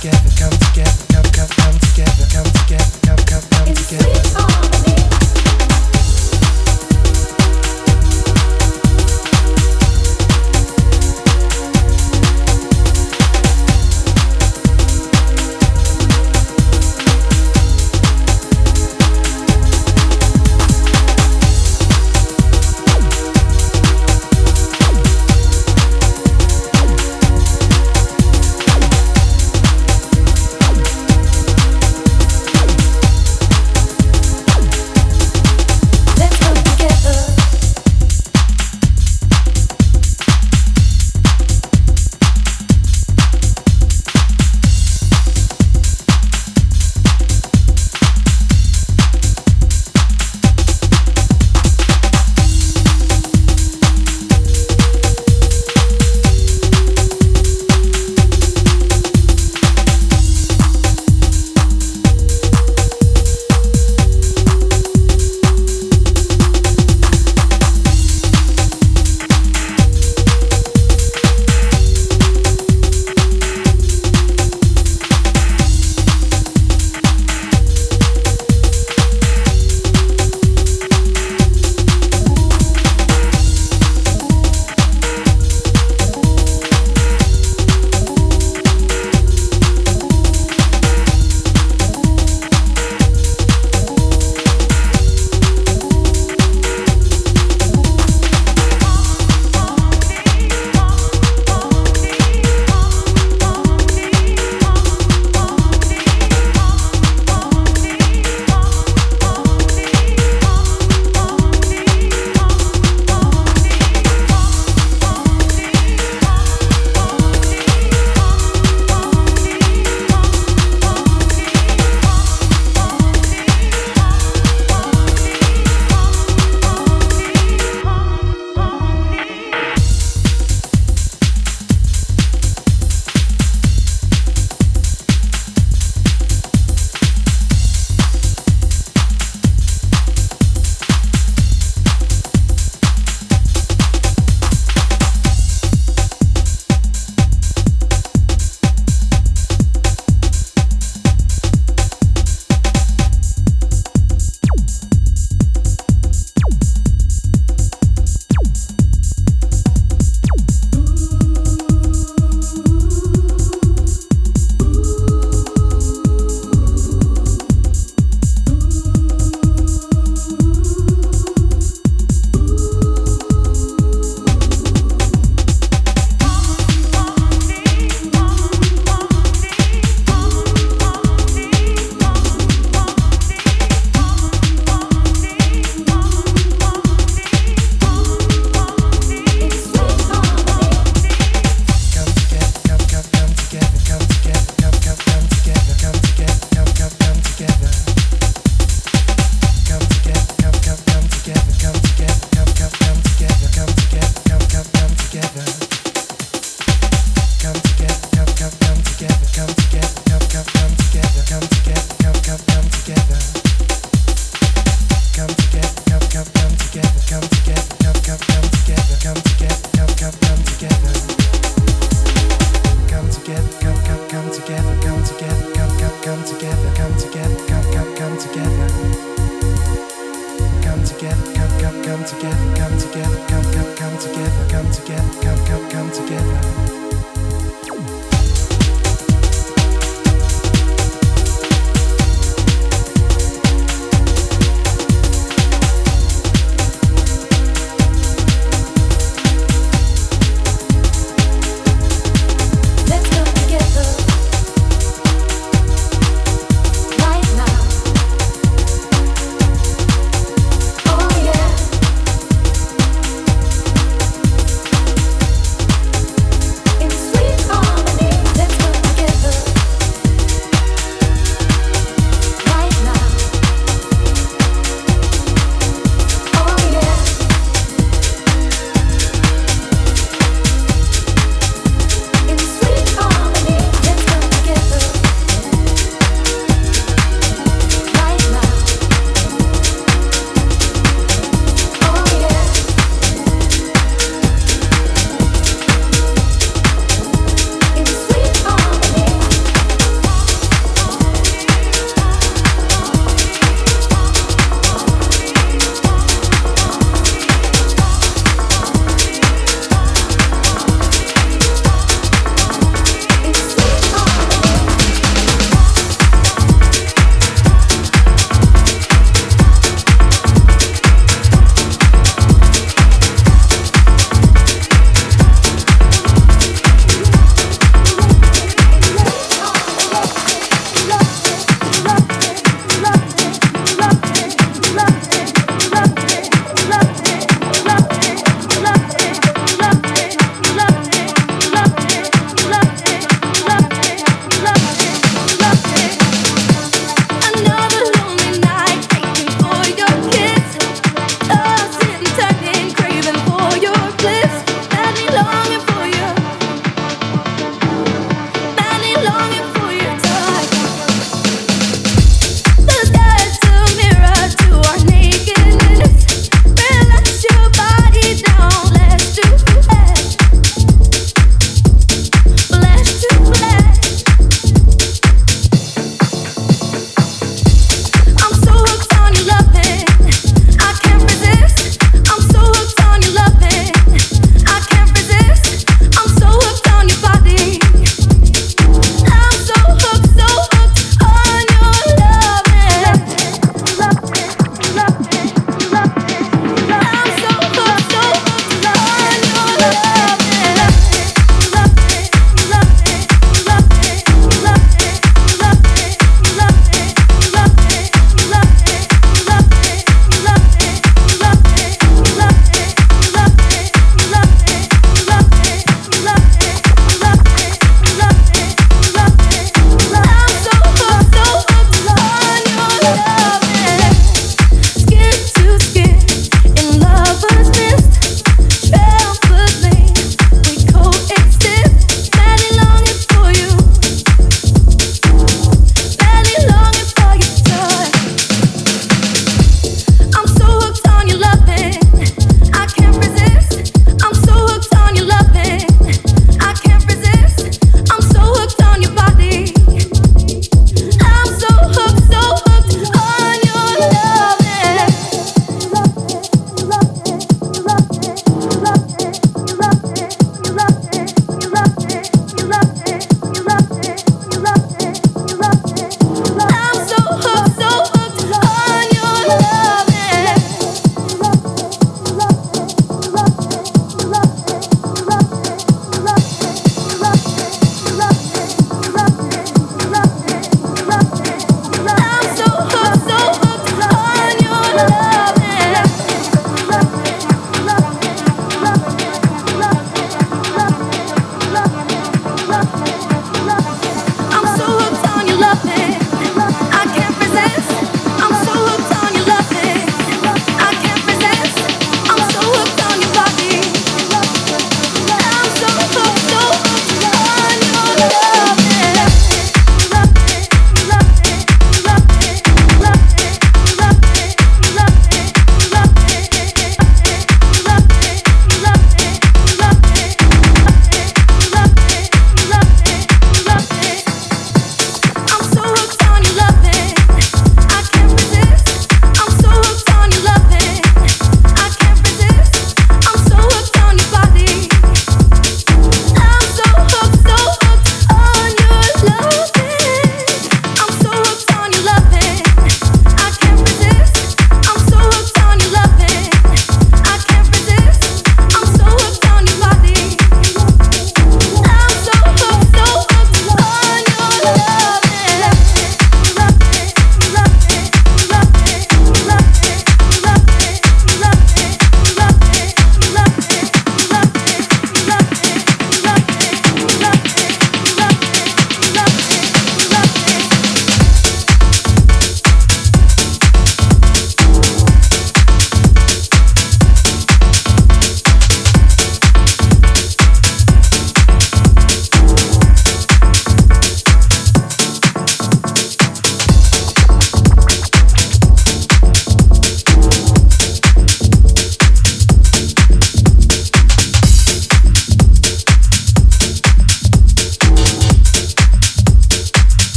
together, come together, come, come, come together, come together, come, come, come together.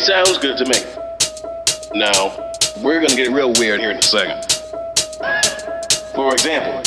It sounds good to me. Now, we're gonna get real weird here in a second. For example,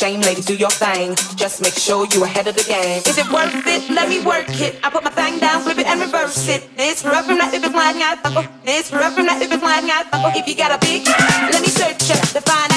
shame, ladies, do your thing. Just make sure you ahead of the game. Is it worth it? Let me work it. I put my thing down, flip it and reverse it. This rough from that if it's flying out. Oh, this rough from that if it's flying out. Oh, if you got a big, let me search it to find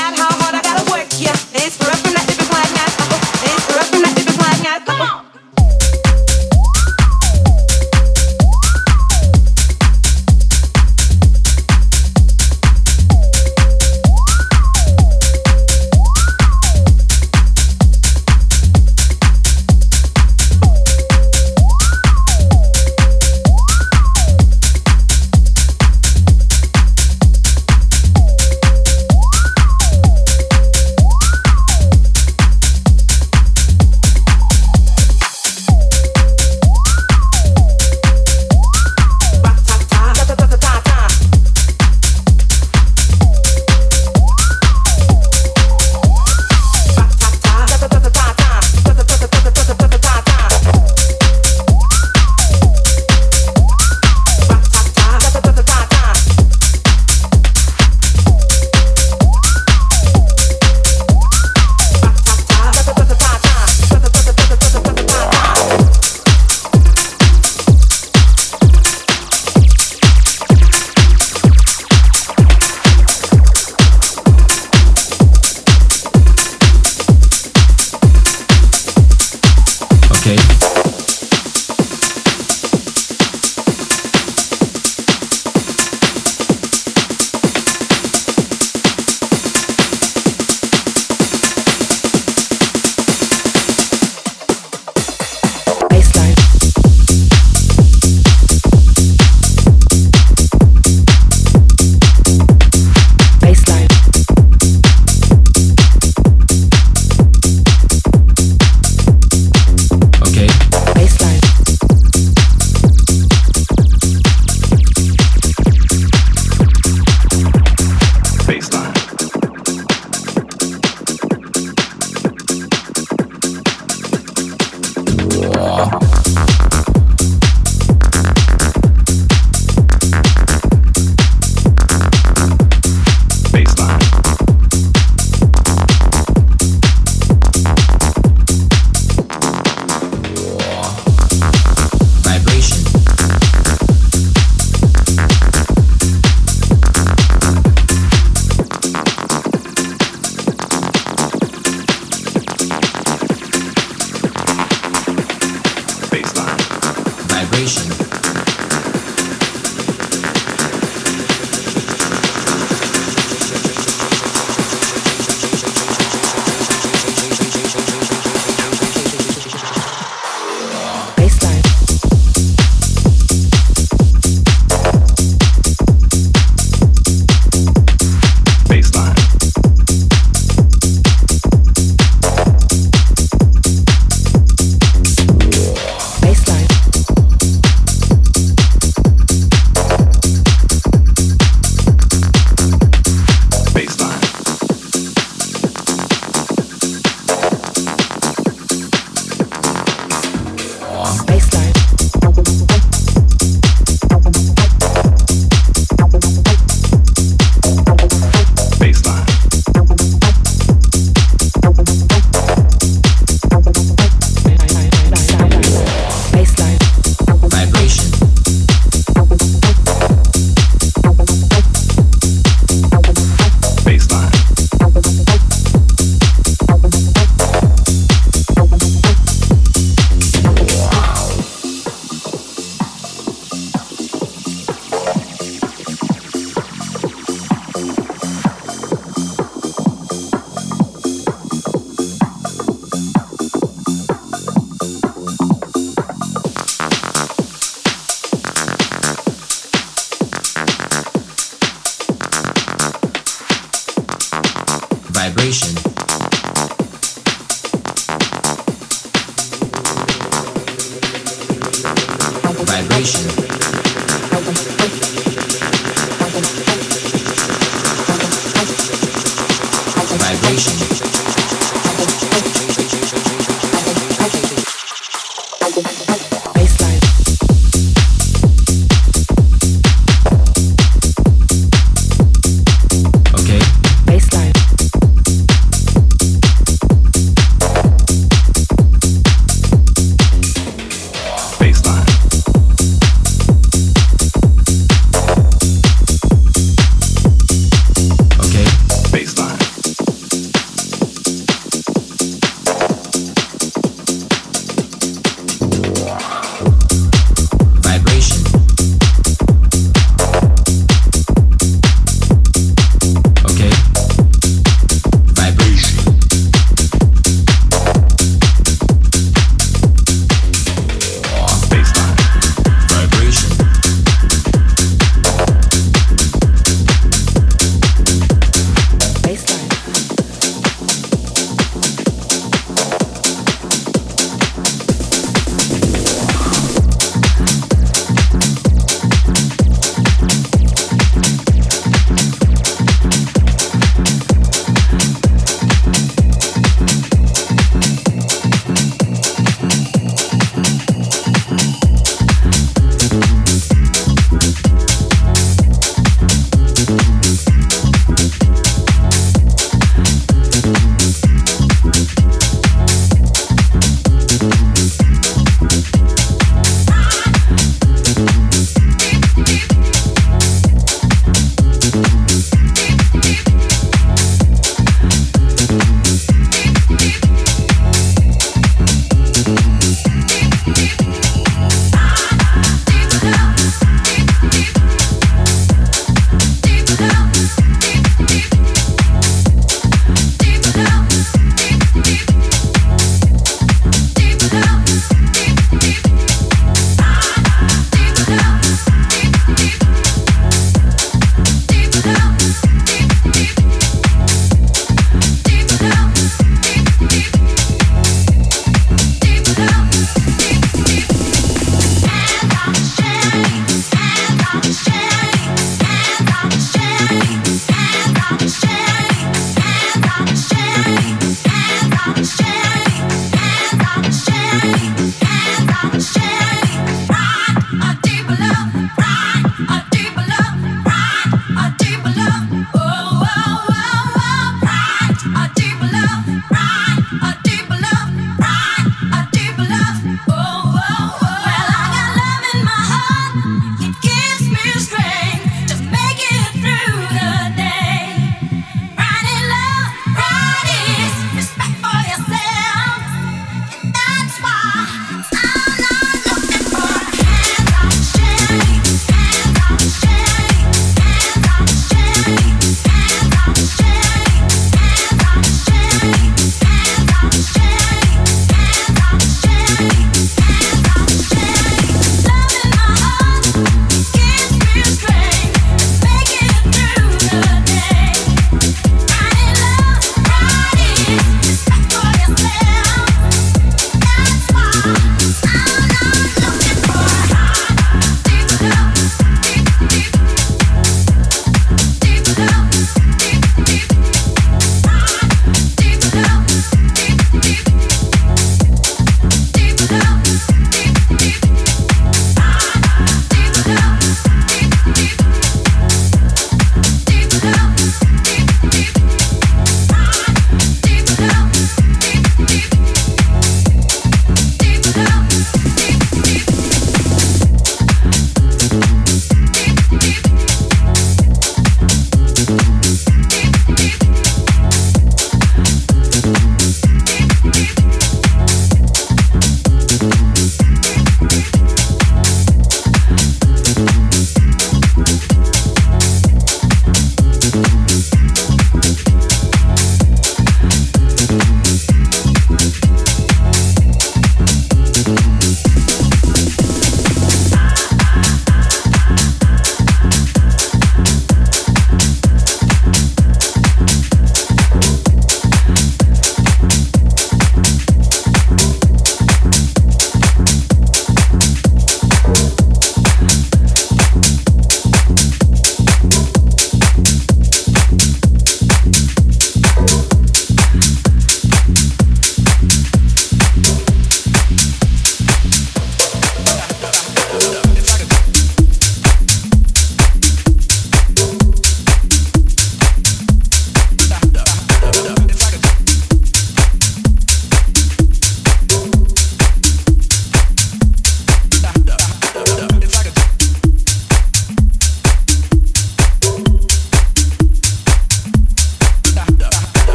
Vibration.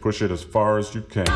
Push it as far as you can.